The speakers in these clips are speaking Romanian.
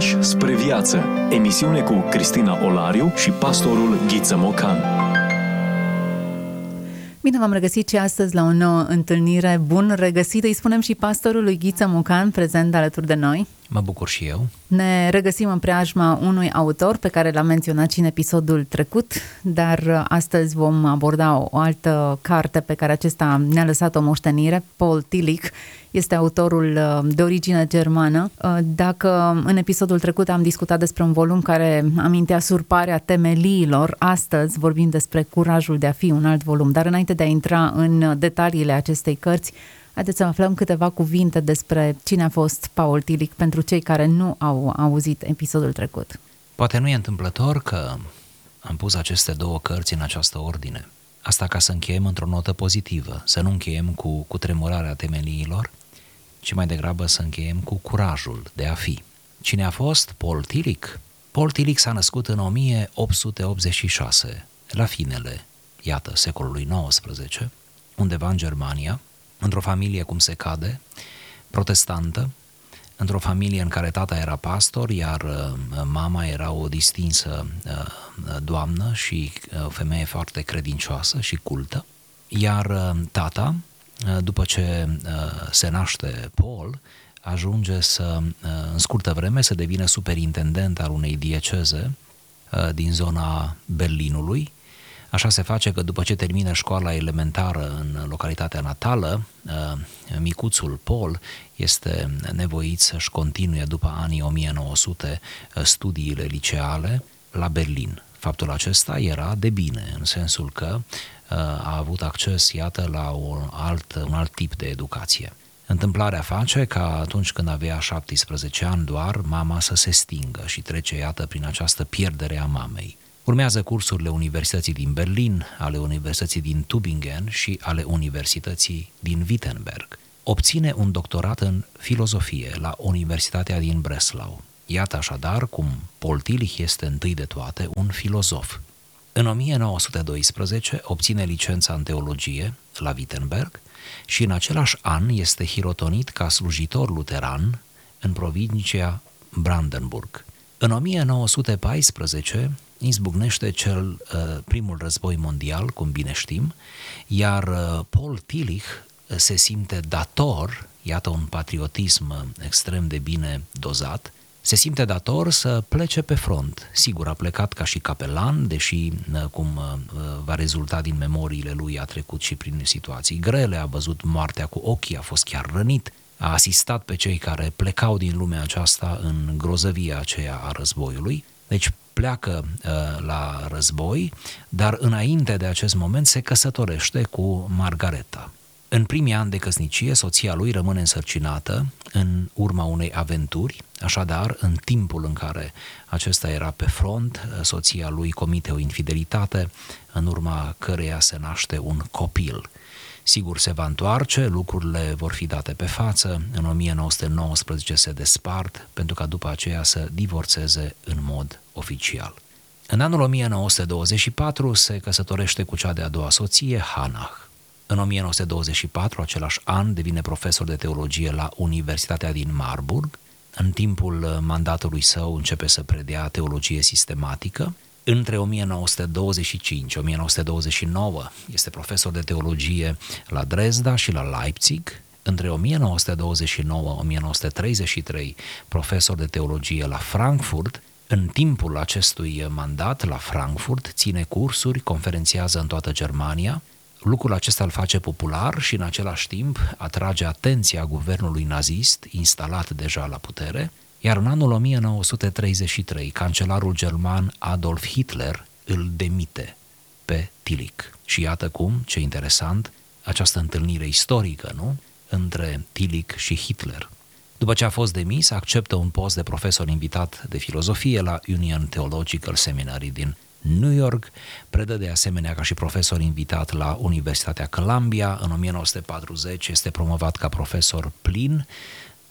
Pași spre viață. Emisiune cu Cristina Olariu și pastorul Ghiță Mocan. Bine v-am regăsit și astăzi la o nouă întâlnire. Bun regăsit, îi spunem și pastorului Ghiță Mocan, prezent alături de noi. Mă bucur și eu. Ne regăsim în preajma unui autor pe care l-am menționat și în episodul trecut, dar astăzi vom aborda o altă carte pe care acesta ne-a lăsat o moștenire, Paul Tillich, este autorul uh, de origine germană. Uh, dacă în episodul trecut am discutat despre un volum care amintea surparea temeliilor, astăzi vorbim despre curajul de a fi un alt volum. Dar înainte de a intra în detaliile acestei cărți, Haideți să aflăm câteva cuvinte despre cine a fost Paul Tillich pentru cei care nu au auzit episodul trecut. Poate nu e întâmplător că am pus aceste două cărți în această ordine. Asta ca să încheiem într-o notă pozitivă, să nu încheiem cu, cu tremurarea temeliilor, ci mai degrabă să încheiem cu curajul de a fi. Cine a fost Paul Tillich? Paul Tillich s-a născut în 1886, la finele, iată, secolului XIX, undeva în Germania, într-o familie cum se cade, protestantă, într-o familie în care tata era pastor, iar uh, mama era o distinsă uh, doamnă și o uh, femeie foarte credincioasă și cultă, iar tata, după ce se naște Paul, ajunge să, în scurtă vreme, să devină superintendent al unei dieceze din zona Berlinului, Așa se face că după ce termină școala elementară în localitatea natală, uh, micuțul Paul este nevoit să-și continue după anii 1900 uh, studiile liceale la Berlin. Faptul acesta era de bine, în sensul că uh, a avut acces, iată, la un alt, un alt tip de educație. Întâmplarea face ca atunci când avea 17 ani doar, mama să se stingă și trece, iată, prin această pierdere a mamei. Urmează cursurile Universității din Berlin, ale Universității din Tübingen și ale Universității din Wittenberg. Obține un doctorat în filozofie la Universitatea din Breslau. Iată așadar cum Paul Tillich este întâi de toate un filozof. În 1912 obține licența în teologie la Wittenberg și în același an este hirotonit ca slujitor luteran în provincia Brandenburg. În 1914 izbucnește cel uh, primul război mondial, cum bine știm, iar uh, Paul Tillich uh, se simte dator, iată un patriotism extrem de bine dozat, se simte dator să plece pe front. Sigur, a plecat ca și capelan, deși, cum va rezulta din memoriile lui, a trecut și prin situații grele, a văzut moartea cu ochii, a fost chiar rănit, a asistat pe cei care plecau din lumea aceasta în grozăvia aceea a războiului. Deci pleacă uh, la război, dar înainte de acest moment se căsătorește cu Margareta. În primii ani de căsnicie, soția lui rămâne însărcinată în urma unei aventuri, așadar, în timpul în care acesta era pe front, soția lui comite o infidelitate, în urma căreia se naște un copil. Sigur, se va întoarce, lucrurile vor fi date pe față, în 1919 se despart, pentru ca după aceea să divorțeze în mod oficial. În anul 1924 se căsătorește cu cea de-a doua soție, Hanach. În 1924, același an, devine profesor de teologie la Universitatea din Marburg. În timpul mandatului său începe să predea teologie sistematică. Între 1925-1929 este profesor de teologie la Dresda și la Leipzig. Între 1929-1933 profesor de teologie la Frankfurt în timpul acestui mandat la Frankfurt ține cursuri, conferențiază în toată Germania. Lucrul acesta îl face popular și în același timp atrage atenția guvernului nazist instalat deja la putere, iar în anul 1933 cancelarul german Adolf Hitler îl demite pe Tillich. Și iată cum, ce interesant, această întâlnire istorică, nu? Între Tillich și Hitler. După ce a fost demis, acceptă un post de profesor invitat de filozofie la Union Theological Seminary din New York, predă de asemenea ca și profesor invitat la Universitatea Columbia. În 1940 este promovat ca profesor plin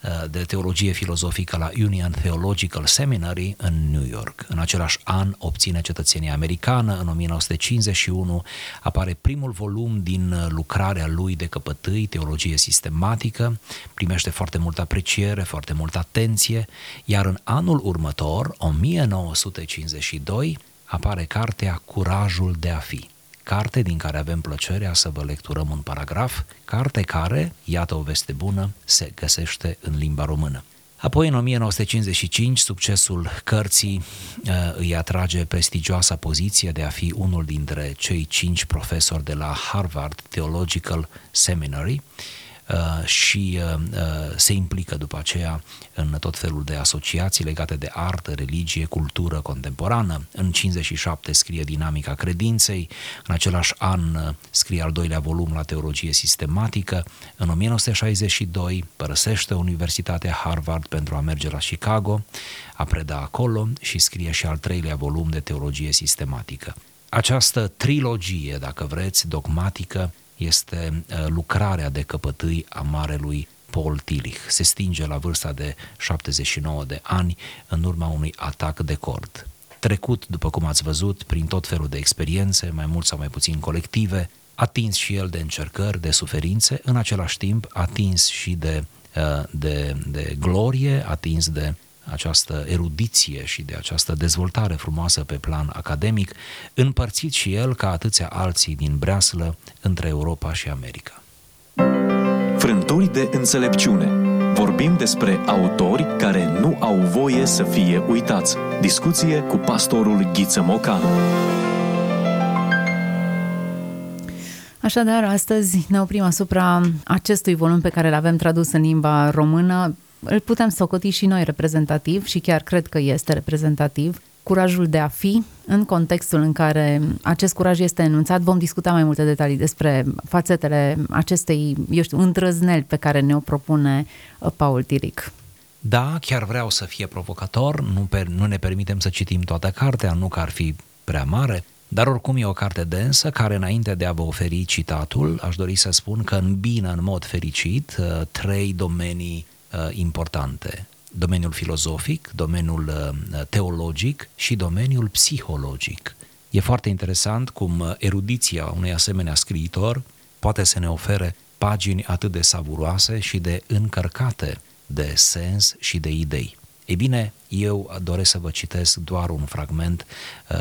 uh, de teologie filozofică la Union Theological Seminary în New York. În același an obține cetățenia americană, în 1951 apare primul volum din uh, lucrarea lui de căpătâi, teologie sistematică, primește foarte multă apreciere, foarte multă atenție, iar în anul următor, 1952, apare cartea Curajul de a fi carte din care avem plăcerea să vă lecturăm un paragraf, carte care, iată o veste bună, se găsește în limba română. Apoi, în 1955, succesul cărții uh, îi atrage prestigioasa poziție de a fi unul dintre cei cinci profesori de la Harvard Theological Seminary, Uh, și uh, uh, se implică după aceea în tot felul de asociații legate de artă, religie, cultură contemporană. În 57 scrie Dinamica Credinței, în același an scrie al doilea volum la Teologie Sistematică, în 1962 părăsește Universitatea Harvard pentru a merge la Chicago, a preda acolo și scrie și al treilea volum de Teologie Sistematică. Această trilogie, dacă vreți, dogmatică, este uh, lucrarea de căpătâi a marelui Paul Tillich. Se stinge la vârsta de 79 de ani în urma unui atac de cord. Trecut, după cum ați văzut, prin tot felul de experiențe, mai mult sau mai puțin colective, atins și el de încercări, de suferințe, în același timp atins și de, uh, de, de glorie, atins de această erudiție și de această dezvoltare frumoasă pe plan academic, împărțit și el, ca atâția alții din breaslă, între Europa și America. Frânturi de înțelepciune. Vorbim despre autori care nu au voie să fie uitați. Discuție cu pastorul Ghiță Mocan. Așadar, astăzi ne oprim asupra acestui volum pe care îl avem tradus în limba română, îl putem socoti și noi reprezentativ și chiar cred că este reprezentativ. Curajul de a fi, în contextul în care acest curaj este enunțat, vom discuta mai multe detalii despre fațetele acestei, eu știu, îndrăzneli pe care ne-o propune uh, Paul Tiric. Da, chiar vreau să fie provocator, nu, per, nu ne permitem să citim toată cartea, nu că ar fi prea mare, dar oricum e o carte densă care înainte de a vă oferi citatul, aș dori să spun că îmbină în mod fericit uh, trei domenii Uh, importante. Domeniul filozofic, domeniul uh, teologic și domeniul psihologic. E foarte interesant cum uh, erudiția unui asemenea scriitor poate să ne ofere pagini atât de savuroase și de încărcate de sens și de idei. Ei bine, eu doresc să vă citesc doar un fragment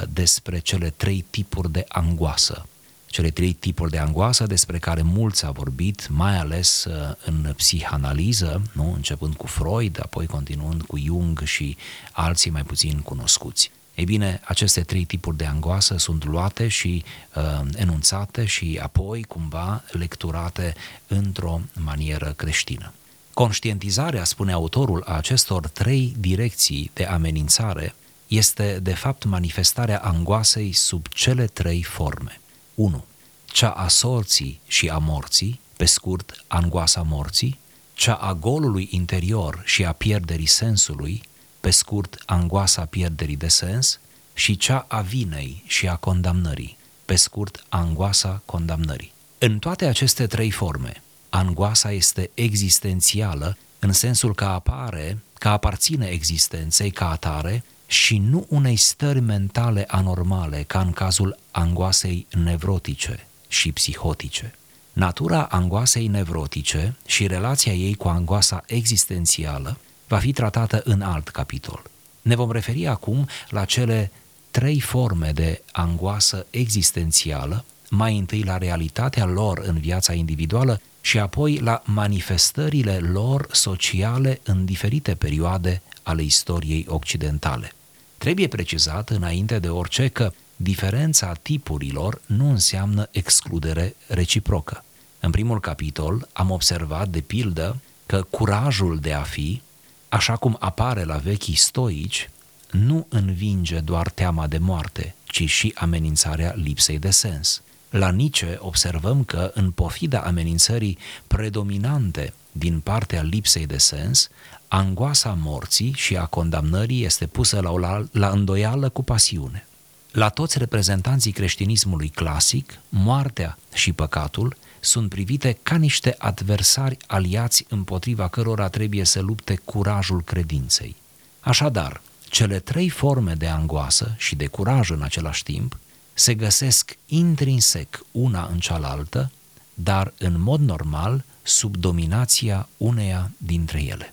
despre cele trei tipuri de angoasă cele trei tipuri de angoasă despre care mulți au vorbit, mai ales uh, în psihanaliză, nu? începând cu Freud, apoi continuând cu Jung și alții mai puțin cunoscuți. Ei bine, aceste trei tipuri de angoasă sunt luate și uh, enunțate și apoi cumva lecturate într-o manieră creștină. Conștientizarea, spune autorul, a acestor trei direcții de amenințare este de fapt manifestarea angoasei sub cele trei forme – 1. Cea a sorții și a morții, pe scurt, angoasa morții, cea a golului interior și a pierderii sensului, pe scurt, angoasa pierderii de sens, și cea a vinei și a condamnării, pe scurt, angoasa condamnării. În toate aceste trei forme, angoasa este existențială în sensul că apare, că aparține existenței ca atare și nu unei stări mentale anormale, ca în cazul angoasei nevrotice și psihotice. Natura angoasei nevrotice și relația ei cu angoasa existențială va fi tratată în alt capitol. Ne vom referi acum la cele trei forme de angoasă existențială, mai întâi la realitatea lor în viața individuală și apoi la manifestările lor sociale în diferite perioade ale istoriei occidentale. Trebuie precizat înainte de orice că diferența tipurilor nu înseamnă excludere reciprocă. În primul capitol am observat, de pildă, că curajul de a fi, așa cum apare la vechii stoici, nu învinge doar teama de moarte, ci și amenințarea lipsei de sens. La Nice observăm că, în pofida amenințării predominante din partea lipsei de sens, angoasa morții și a condamnării este pusă la, la, la îndoială cu pasiune. La toți reprezentanții creștinismului clasic, moartea și păcatul sunt privite ca niște adversari aliați împotriva cărora trebuie să lupte curajul credinței. Așadar, cele trei forme de angoasă și de curaj în același timp se găsesc intrinsec una în cealaltă, dar în mod normal sub dominația uneia dintre ele.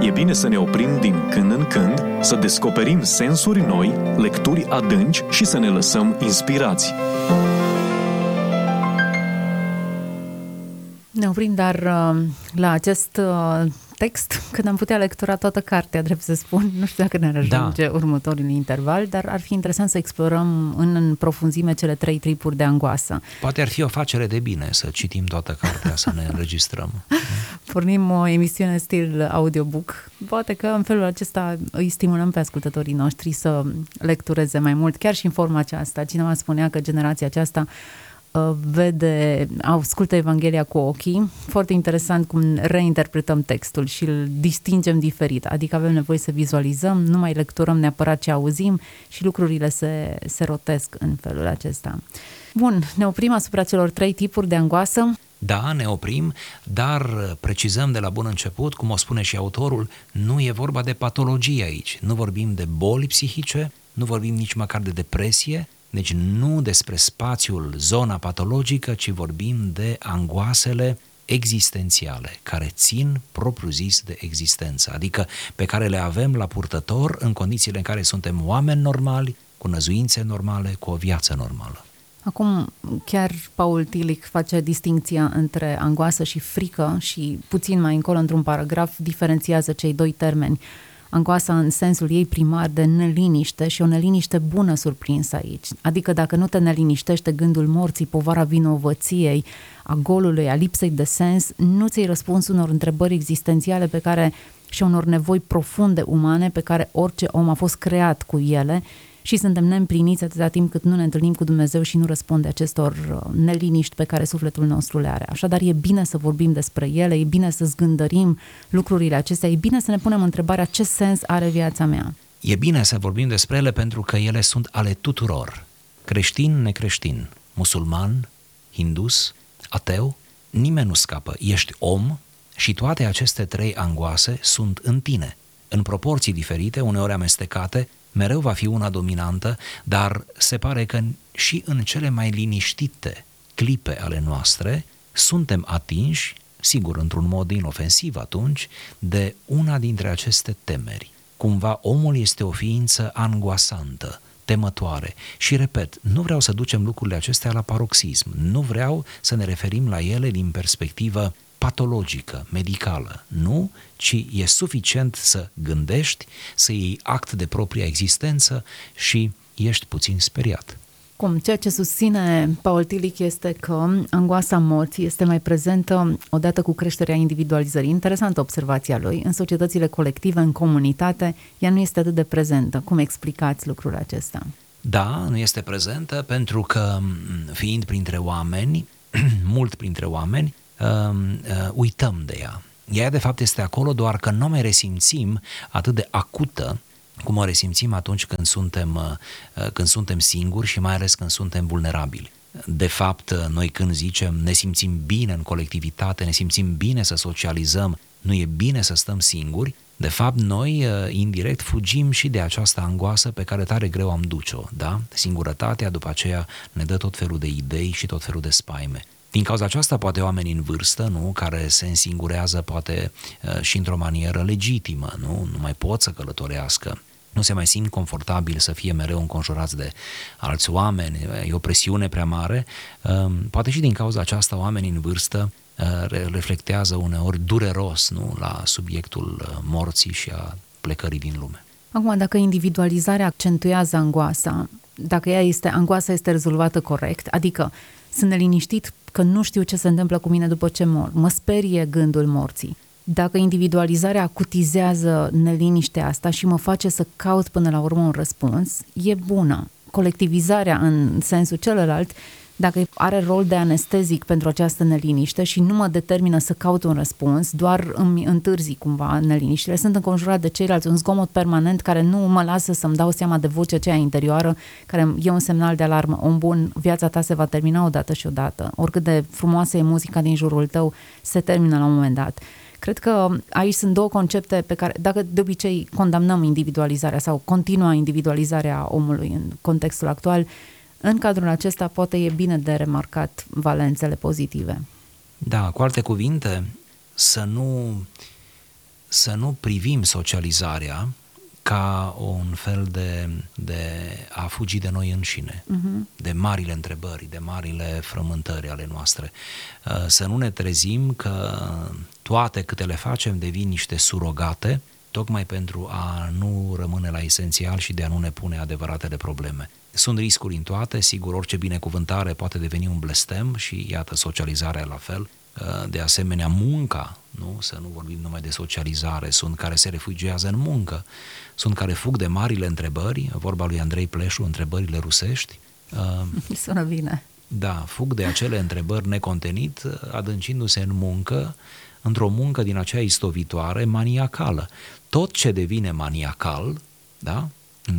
E bine să ne oprim din când în când, să descoperim sensuri noi, lecturi adânci și să ne lăsăm inspirați. Ne oprim, dar uh, la acest uh, text, când am putea lectura toată cartea, drept să spun. Nu știu dacă ne-ar da. ajunge da. următorul interval, dar ar fi interesant să explorăm în, în profunzime cele trei tripuri de angoasă. Poate ar fi o facere de bine să citim toată cartea, să ne înregistrăm. Pornim o emisiune stil audiobook. Poate că în felul acesta îi stimulăm pe ascultătorii noștri să lectureze mai mult, chiar și în forma aceasta. Cineva spunea că generația aceasta Uh, vede, ascultă Evanghelia cu ochii. Foarte interesant cum reinterpretăm textul și îl distingem diferit. Adică avem nevoie să vizualizăm, nu mai lecturăm neapărat ce auzim și lucrurile se, se rotesc în felul acesta. Bun, ne oprim asupra celor trei tipuri de angoasă. Da, ne oprim, dar precizăm de la bun început, cum o spune și autorul, nu e vorba de patologie aici. Nu vorbim de boli psihice, nu vorbim nici măcar de depresie, deci nu despre spațiul, zona patologică, ci vorbim de angoasele existențiale, care țin propriu-zis de existență, adică pe care le avem la purtător în condițiile în care suntem oameni normali, cu năzuințe normale, cu o viață normală. Acum, chiar Paul Tilic face distinția între angoasă și frică și puțin mai încolo, într-un paragraf, diferențiază cei doi termeni angoasa în sensul ei primar de neliniște și o neliniște bună surprinsă aici. Adică dacă nu te neliniștește gândul morții, povara vinovăției, a golului, a lipsei de sens, nu ți-ai răspuns unor întrebări existențiale pe care și unor nevoi profunde umane pe care orice om a fost creat cu ele și suntem neîmpliniți atâta timp cât nu ne întâlnim cu Dumnezeu și nu răspunde acestor uh, neliniști pe care sufletul nostru le are. Așadar, e bine să vorbim despre ele, e bine să zgândărim lucrurile acestea, e bine să ne punem întrebarea ce sens are viața mea. E bine să vorbim despre ele pentru că ele sunt ale tuturor. Creștin, necreștin, musulman, hindus, ateu, nimeni nu scapă. Ești om și toate aceste trei angoase sunt în tine, în proporții diferite, uneori amestecate, mereu va fi una dominantă, dar se pare că și în cele mai liniștite clipe ale noastre suntem atinși, sigur într-un mod inofensiv atunci, de una dintre aceste temeri. Cumva omul este o ființă angoasantă, temătoare. Și repet, nu vreau să ducem lucrurile acestea la paroxism, nu vreau să ne referim la ele din perspectivă patologică, medicală, nu, ci e suficient să gândești, să iei act de propria existență și ești puțin speriat. Cum ceea ce susține Paul Tilic este că angoasa morții este mai prezentă odată cu creșterea individualizării. Interesantă observația lui. În societățile colective, în comunitate, ea nu este atât de prezentă. Cum explicați lucrul acesta? Da, nu este prezentă pentru că fiind printre oameni, mult printre oameni, uh, uh, uităm de ea. Ea, de fapt, este acolo doar că nu mai resimțim atât de acută cum o resimțim atunci când suntem, uh, când suntem singuri și mai ales când suntem vulnerabili. De fapt, uh, noi când zicem ne simțim bine în colectivitate, ne simțim bine să socializăm, nu e bine să stăm singuri, de fapt, noi, uh, indirect, fugim și de această angoasă pe care tare greu am duce-o, da? Singurătatea, după aceea, ne dă tot felul de idei și tot felul de spaime. Din cauza aceasta, poate oamenii în vârstă, nu, care se însingurează poate uh, și într-o manieră legitimă, nu, nu mai pot să călătorească, nu se mai simt confortabil să fie mereu înconjurați de alți oameni, e o presiune prea mare. Um, poate și din cauza aceasta oamenii în vârstă uh, reflectează uneori dureros nu, la subiectul uh, morții și a plecării din lume. Acum, dacă individualizarea accentuează angoasa, dacă ea este, angoasa este rezolvată corect, adică sunt neliniștit că nu știu ce se întâmplă cu mine după ce mor. Mă sperie gândul morții. Dacă individualizarea acutizează neliniștea asta și mă face să caut până la urmă un răspuns, e bună. Colectivizarea în sensul celălalt dacă are rol de anestezic pentru această neliniște și nu mă determină să caut un răspuns, doar îmi întârzi cumva neliniștile. Sunt înconjurat de ceilalți, un zgomot permanent care nu mă lasă să-mi dau seama de vocea aceea interioară, care e un semnal de alarmă. Om bun, viața ta se va termina odată și odată. Oricât de frumoasă e muzica din jurul tău, se termină la un moment dat. Cred că aici sunt două concepte pe care, dacă de obicei condamnăm individualizarea sau continua individualizarea omului în contextul actual, în cadrul acesta poate e bine de remarcat valențele pozitive. Da, cu alte cuvinte, să nu, să nu privim socializarea ca un fel de, de a fugi de noi înșine, uh-huh. de marile întrebări, de marile frământări ale noastre. Uh, să nu ne trezim că toate câte le facem devin niște surogate, tocmai pentru a nu rămâne la esențial și de a nu ne pune adevăratele probleme. Sunt riscuri în toate, sigur, orice binecuvântare poate deveni un blestem și iată socializarea la fel. Uh, de asemenea, munca, nu? să nu vorbim numai de socializare, sunt care se refugiază în muncă, sunt care fug de marile întrebări, vorba lui Andrei Pleșu, întrebările rusești. Uh, Sună bine. Da, fug de acele întrebări necontenit, adâncindu-se în muncă, într-o muncă din aceea istovitoare, maniacală. Tot ce devine maniacal, da,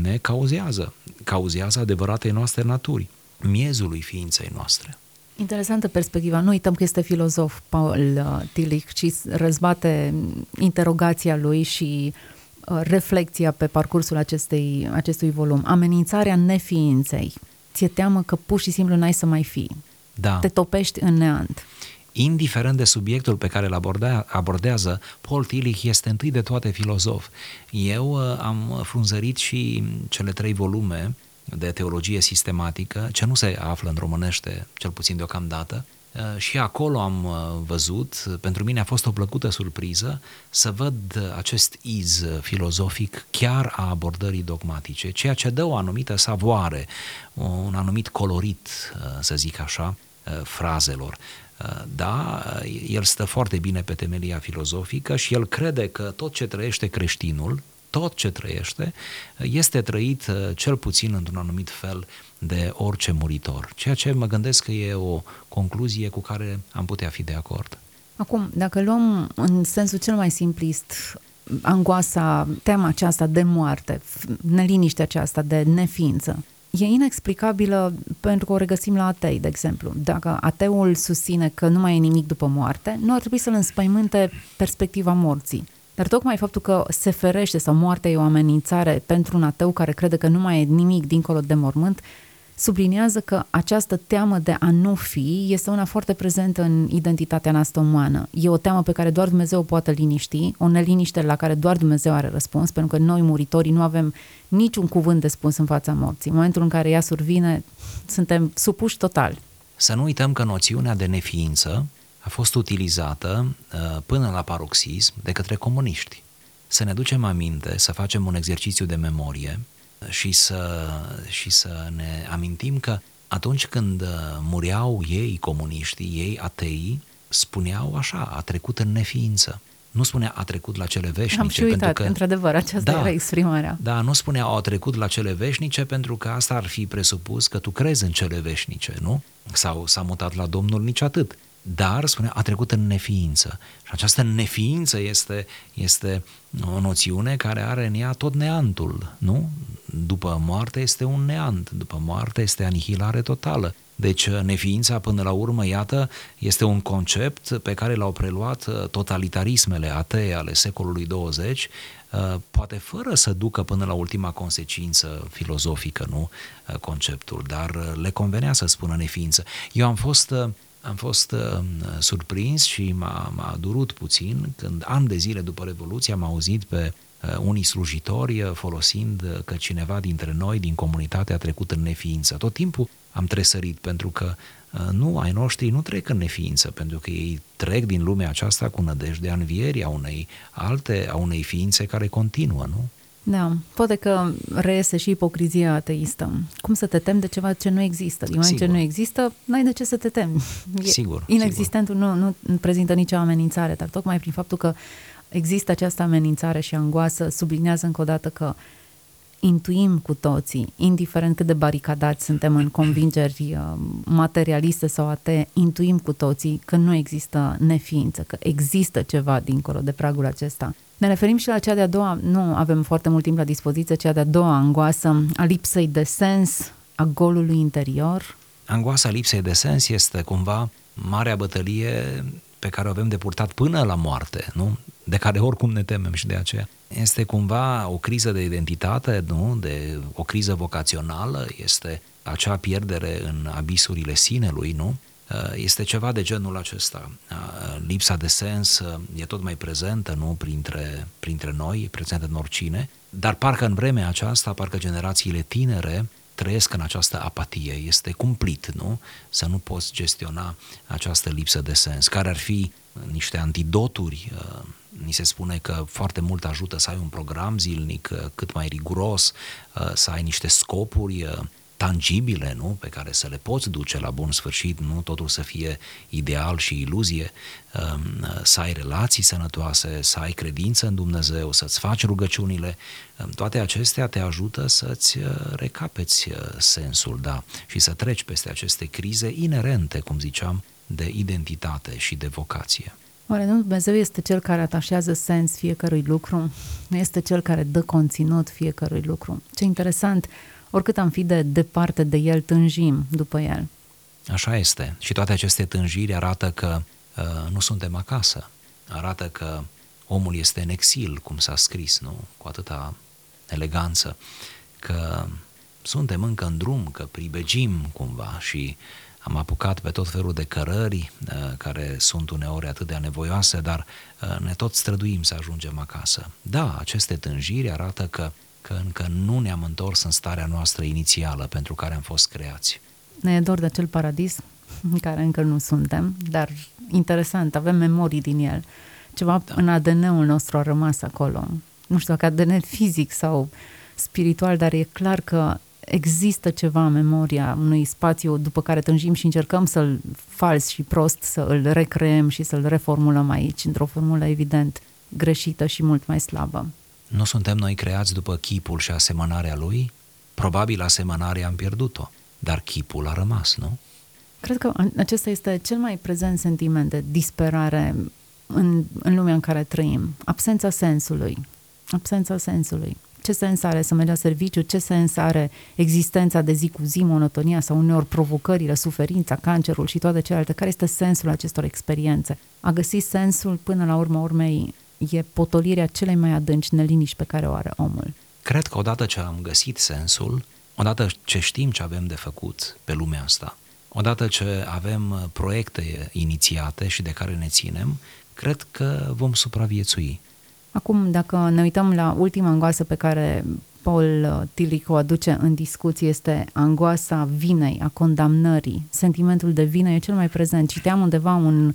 ne cauzează, cauzează adevăratei noastre naturi, miezului ființei noastre. Interesantă perspectiva. Nu uităm că este filozof Paul uh, Tillich și răzbate interogația lui și uh, reflexia pe parcursul acestei, acestui volum. Amenințarea neființei. Ți-e teamă că pur și simplu n-ai să mai fii. Da. Te topești în neant indiferent de subiectul pe care îl abordea, abordează, Paul Tillich este întâi de toate filozof. Eu uh, am frunzărit și cele trei volume de teologie sistematică, ce nu se află în românește, cel puțin deocamdată, uh, și acolo am uh, văzut, pentru mine a fost o plăcută surpriză să văd acest iz filozofic chiar a abordării dogmatice, ceea ce dă o anumită savoare, un anumit colorit, să zic așa, frazelor. Da, el stă foarte bine pe temelia filozofică și el crede că tot ce trăiește creștinul, tot ce trăiește, este trăit cel puțin într-un anumit fel de orice muritor. Ceea ce mă gândesc că e o concluzie cu care am putea fi de acord. Acum, dacă luăm în sensul cel mai simplist angoasa, tema aceasta de moarte, neliniștea aceasta de neființă, e inexplicabilă pentru că o regăsim la atei, de exemplu. Dacă ateul susține că nu mai e nimic după moarte, nu ar trebui să-l înspăimânte perspectiva morții. Dar tocmai faptul că se ferește sau moartea e o amenințare pentru un ateu care crede că nu mai e nimic dincolo de mormânt, subliniază că această teamă de a nu fi este una foarte prezentă în identitatea noastră umană. E o teamă pe care doar Dumnezeu o poate liniști, o neliniște la care doar Dumnezeu are răspuns, pentru că noi, muritorii, nu avem niciun cuvânt de spus în fața morții. În momentul în care ea survine, suntem supuși total. Să nu uităm că noțiunea de neființă a fost utilizată uh, până la paroxism de către comuniști. Să ne ducem aminte, să facem un exercițiu de memorie și să, și să ne amintim că atunci când uh, mureau ei comuniștii, ei atei, spuneau așa, a trecut în neființă. Nu spunea a trecut la cele veșnice. Am și uitat, pentru că, într-adevăr, aceasta da, era exprimarea. Da, nu spunea a trecut la cele veșnice pentru că asta ar fi presupus că tu crezi în cele veșnice, nu? Sau s-a mutat la Domnul nici atât dar, spune, a trecut în neființă. Și această neființă este, este o noțiune care are în ea tot neantul, nu? După moarte este un neant, după moarte este anihilare totală. Deci neființa până la urmă, iată, este un concept pe care l-au preluat uh, totalitarismele atee ale secolului 20, uh, poate fără să ducă până la ultima consecință filozofică, nu, uh, conceptul, dar le convenea să spună neființă. Eu am fost am fost uh, surprins și m-a, m-a durut puțin când ani de zile după Revoluție am auzit pe uh, unii slujitori uh, folosind uh, că cineva dintre noi, din comunitate, a trecut în neființă. Tot timpul am tresărit pentru că uh, nu, ai noștri nu trec în neființă, pentru că ei trec din lumea aceasta cu nădejdea învierii a unei alte, a unei ființe care continuă, nu? Da, poate că reiese și ipocrizia ateistă. Cum să te temi de ceva ce nu există? Din moment ce nu există, n-ai de ce să te temi. E sigur. Inexistentul sigur. Nu, nu prezintă nicio amenințare, dar tocmai prin faptul că există această amenințare și angoasă, sublinează încă o dată că intuim cu toții, indiferent cât de baricadați suntem în convingeri uh, materialiste sau atee, intuim cu toții că nu există neființă, că există ceva dincolo de pragul acesta. Ne referim și la cea de-a doua, nu avem foarte mult timp la dispoziție, cea de-a doua angoasă a lipsei de sens, a golului interior. Angoasa lipsei de sens este cumva marea bătălie pe care o avem de purtat până la moarte, nu? de care oricum ne temem și de aceea. Este cumva o criză de identitate, nu? de o criză vocațională, este acea pierdere în abisurile sinelui, nu? Este ceva de genul acesta. Lipsa de sens e tot mai prezentă, nu, printre, printre noi, e prezentă în oricine, dar parcă în vremea aceasta, parcă generațiile tinere trăiesc în această apatie. Este cumplit, nu? Să nu poți gestiona această lipsă de sens. Care ar fi niște antidoturi? Uh, ni se spune că foarte mult ajută să ai un program zilnic uh, cât mai riguros, uh, să ai niște scopuri tangibile, nu? pe care să le poți duce la bun sfârșit, nu totul să fie ideal și iluzie, um, să ai relații sănătoase, să ai credință în Dumnezeu, să-ți faci rugăciunile, um, toate acestea te ajută să-ți uh, recapeți uh, sensul, da, și să treci peste aceste crize inerente, cum ziceam, de identitate și de vocație. Oare nu Dumnezeu este Cel care atașează sens fiecărui lucru? Nu este Cel care dă conținut fiecărui lucru? Ce interesant! Oricât am fi de departe de el, tânjim după el. Așa este. Și toate aceste tânjiri arată că uh, nu suntem acasă. Arată că omul este în exil, cum s-a scris, nu? Cu atâta eleganță. Că suntem încă în drum, că pribegim cumva și am apucat pe tot felul de cărări uh, care sunt uneori atât de anevoioase, dar uh, ne tot străduim să ajungem acasă. Da, aceste tânjiri arată că că încă nu ne-am întors în starea noastră inițială pentru care am fost creați. Ne e dor de acel paradis în care încă nu suntem, dar interesant, avem memorii din el. Ceva da. în ADN-ul nostru a rămas acolo. Nu știu dacă ADN fizic sau spiritual, dar e clar că există ceva în memoria unui spațiu după care tânjim și încercăm să-l fals și prost, să îl recreăm și să-l reformulăm aici, într-o formulă evident greșită și mult mai slabă. Nu suntem noi creați după chipul și asemănarea lui? Probabil asemănarea am pierdut-o, dar chipul a rămas, nu? Cred că acesta este cel mai prezent sentiment de disperare în, în lumea în care trăim. Absența sensului. Absența sensului. Ce sens are să mergi la serviciu? Ce sens are existența de zi cu zi, monotonia sau uneori provocările, suferința, cancerul și toate celelalte? Care este sensul acestor experiențe? A găsi sensul până la urmă urmei e potolirea celei mai adânci neliniști pe care o are omul. Cred că odată ce am găsit sensul, odată ce știm ce avem de făcut pe lumea asta, odată ce avem uh, proiecte inițiate și de care ne ținem, cred că vom supraviețui. Acum, dacă ne uităm la ultima angoasă pe care Paul uh, Tilic o aduce în discuție, este angoasa vinei, a condamnării. Sentimentul de vină e cel mai prezent. Citeam undeva un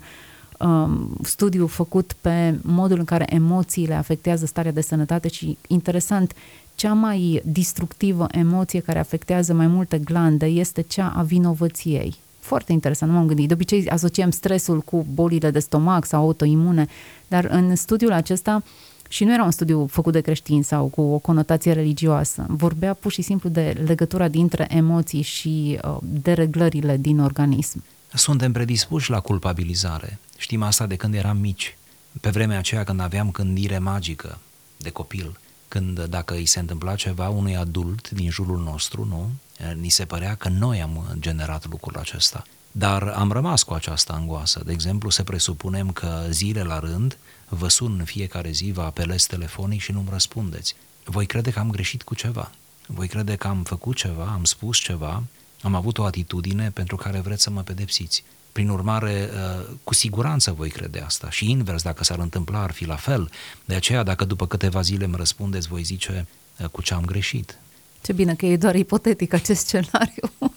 um, studiu făcut pe modul în care emoțiile afectează starea de sănătate și interesant, cea mai distructivă emoție care afectează mai multe glande este cea a vinovăției. Foarte interesant, nu m-am gândit. De obicei asociem stresul cu bolile de stomac sau autoimune, dar în studiul acesta și nu era un studiu făcut de creștini sau cu o conotație religioasă. Vorbea pur și simplu de legătura dintre emoții și uh, dereglările din organism. Suntem predispuși la culpabilizare. Știm asta de când eram mici. Pe vremea aceea când aveam gândire magică de copil, când dacă îi se întâmpla ceva unui adult din jurul nostru, nu, ni se părea că noi am generat lucrul acesta. Dar am rămas cu această angoasă. De exemplu, să presupunem că zile la rând vă sun în fiecare zi, vă apelez telefonic și nu-mi răspundeți. Voi crede că am greșit cu ceva. Voi crede că am făcut ceva, am spus ceva, am avut o atitudine pentru care vreți să mă pedepsiți. Prin urmare, uh, cu siguranță voi crede asta. Și invers, dacă s-ar întâmpla, ar fi la fel. De aceea, dacă după câteva zile îmi răspundeți, voi zice uh, cu ce am greșit. Ce bine că e doar ipotetic acest scenariu. Da.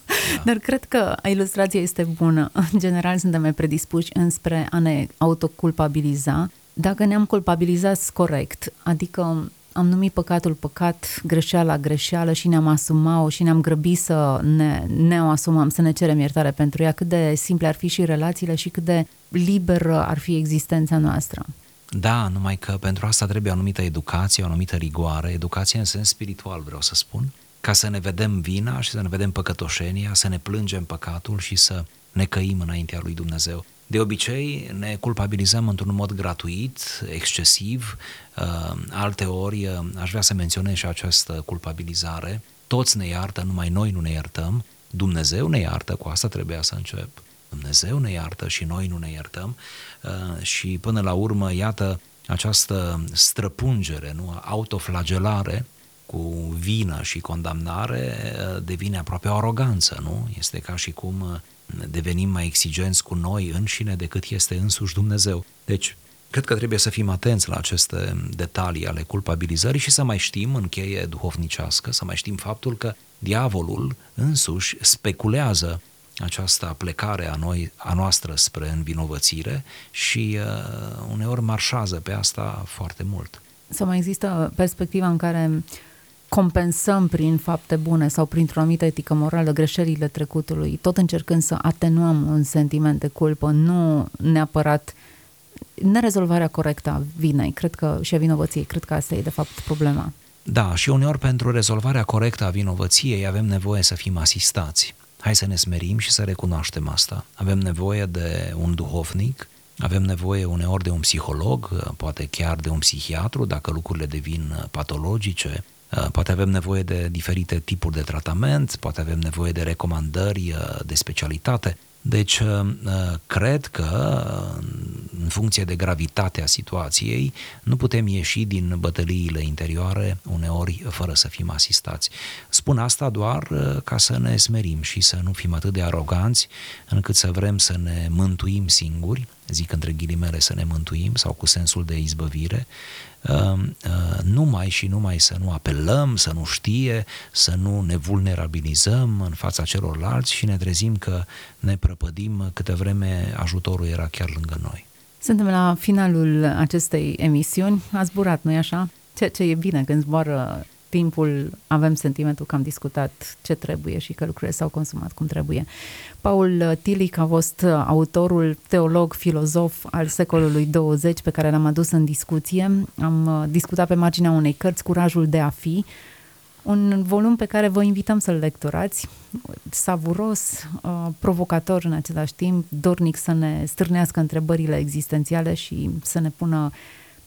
Dar cred că ilustrația este bună. În general, suntem mai predispuși înspre a ne autoculpabiliza. Dacă ne-am culpabilizat corect, adică am numit păcatul păcat, greșeala greșeală și ne-am asumat-o și ne-am grăbit să ne, ne o asumăm, să ne cerem iertare pentru ea, cât de simple ar fi și relațiile și cât de liberă ar fi existența noastră. Da, numai că pentru asta trebuie o anumită educație, o anumită rigoare, educație în sens spiritual, vreau să spun, ca să ne vedem vina și să ne vedem păcătoșenia, să ne plângem păcatul și să ne căim înaintea lui Dumnezeu. De obicei ne culpabilizăm într-un mod gratuit, excesiv, uh, alte ori uh, aș vrea să menționez și această culpabilizare. Toți ne iartă, numai noi nu ne iertăm, Dumnezeu ne iartă, cu asta trebuia să încep. Dumnezeu ne iartă și noi nu ne iertăm uh, și până la urmă, iată, această străpungere, nu, autoflagelare cu vină și condamnare devine aproape o aroganță, nu? Este ca și cum devenim mai exigenți cu noi înșine decât este însuși Dumnezeu. Deci, cred că trebuie să fim atenți la aceste detalii ale culpabilizării și să mai știm, în cheie duhovnicească, să mai știm faptul că diavolul însuși speculează această plecare a, noi, a noastră spre învinovățire și uh, uneori marșează pe asta foarte mult. Să mai există perspectiva în care compensăm prin fapte bune sau printr-o anumită etică morală greșelile trecutului, tot încercând să atenuăm un sentiment de culpă, nu neapărat nerezolvarea corectă a vinei, cred că și a vinovăției, cred că asta e de fapt problema. Da, și uneori pentru rezolvarea corectă a vinovăției avem nevoie să fim asistați. Hai să ne smerim și să recunoaștem asta. Avem nevoie de un duhovnic, avem nevoie uneori de un psiholog, poate chiar de un psihiatru, dacă lucrurile devin patologice, Uh, poate avem nevoie de diferite tipuri de tratament, poate avem nevoie de recomandări uh, de specialitate. Deci, uh, cred că, în funcție de gravitatea situației, nu putem ieși din bătăliile interioare uneori fără să fim asistați. Spun asta doar ca să ne smerim și să nu fim atât de aroganți încât să vrem să ne mântuim singuri, zic între ghilimele să ne mântuim sau cu sensul de izbăvire, Ehm, eh, numai și numai să nu apelăm, să nu știe, să nu ne vulnerabilizăm în fața celorlalți și ne trezim că ne prăpădim câte vreme ajutorul era chiar lângă noi. Suntem la finalul acestei emisiuni. A zburat, nu-i așa? Ceea ce e bine când zboară timpul avem sentimentul că am discutat ce trebuie și că lucrurile s-au consumat cum trebuie. Paul Tilic a fost autorul, teolog, filozof al secolului 20 pe care l-am adus în discuție. Am uh, discutat pe marginea unei cărți, Curajul de a fi, un volum pe care vă invităm să-l lecturați, savuros, uh, provocator în același timp, dornic să ne stârnească întrebările existențiale și să ne pună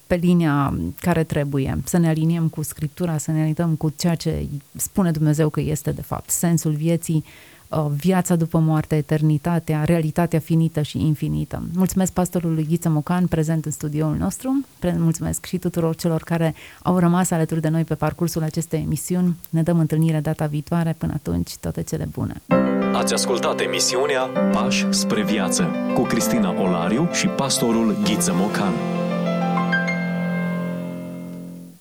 pe linia care trebuie, să ne aliniem cu Scriptura, să ne aliniem cu ceea ce spune Dumnezeu că este de fapt sensul vieții, uh, viața după moarte, eternitatea, realitatea finită și infinită. Mulțumesc pastorului Ghiță Mocan, prezent în studioul nostru, mulțumesc și tuturor celor care au rămas alături de noi pe parcursul acestei emisiuni. Ne dăm întâlnire data viitoare, până atunci toate cele bune. Ați ascultat emisiunea Pași spre viață cu Cristina Olariu și pastorul Ghiță Mocan.